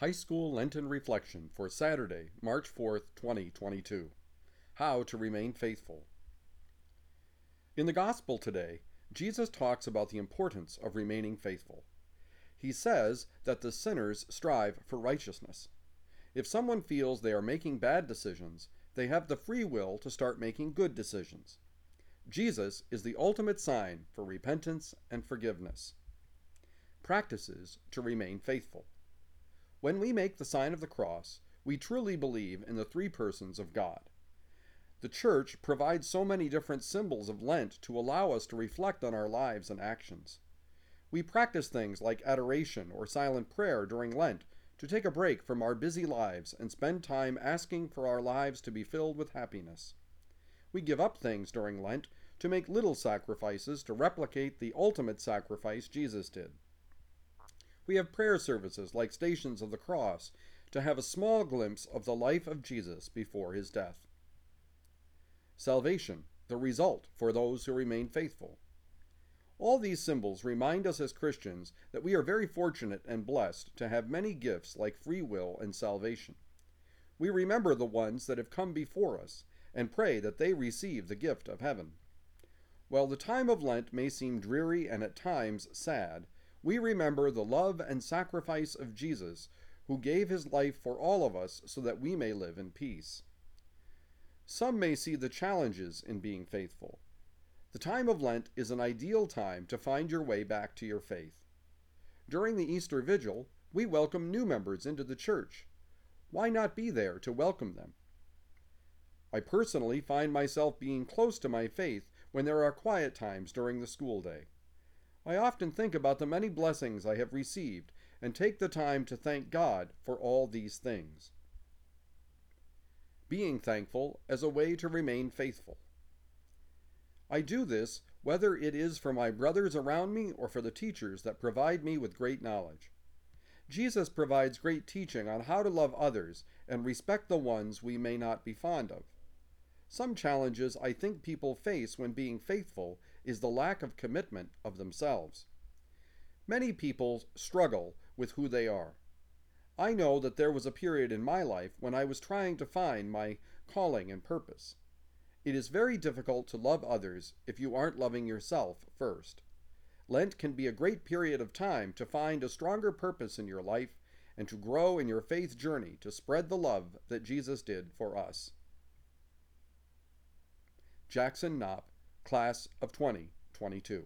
High School Lenten Reflection for Saturday, March 4th, 2022. How to Remain Faithful. In the Gospel today, Jesus talks about the importance of remaining faithful. He says that the sinners strive for righteousness. If someone feels they are making bad decisions, they have the free will to start making good decisions. Jesus is the ultimate sign for repentance and forgiveness. Practices to remain faithful. When we make the sign of the cross, we truly believe in the three persons of God. The Church provides so many different symbols of Lent to allow us to reflect on our lives and actions. We practice things like adoration or silent prayer during Lent to take a break from our busy lives and spend time asking for our lives to be filled with happiness. We give up things during Lent to make little sacrifices to replicate the ultimate sacrifice Jesus did. We have prayer services like Stations of the Cross to have a small glimpse of the life of Jesus before his death. Salvation, the result for those who remain faithful. All these symbols remind us as Christians that we are very fortunate and blessed to have many gifts like free will and salvation. We remember the ones that have come before us and pray that they receive the gift of heaven. While the time of Lent may seem dreary and at times sad, we remember the love and sacrifice of Jesus, who gave his life for all of us so that we may live in peace. Some may see the challenges in being faithful. The time of Lent is an ideal time to find your way back to your faith. During the Easter Vigil, we welcome new members into the church. Why not be there to welcome them? I personally find myself being close to my faith when there are quiet times during the school day. I often think about the many blessings I have received and take the time to thank God for all these things. Being thankful as a way to remain faithful. I do this whether it is for my brothers around me or for the teachers that provide me with great knowledge. Jesus provides great teaching on how to love others and respect the ones we may not be fond of. Some challenges I think people face when being faithful is the lack of commitment of themselves. Many people struggle with who they are. I know that there was a period in my life when I was trying to find my calling and purpose. It is very difficult to love others if you aren't loving yourself first. Lent can be a great period of time to find a stronger purpose in your life and to grow in your faith journey to spread the love that Jesus did for us. Jackson Knopp, Class of 2022.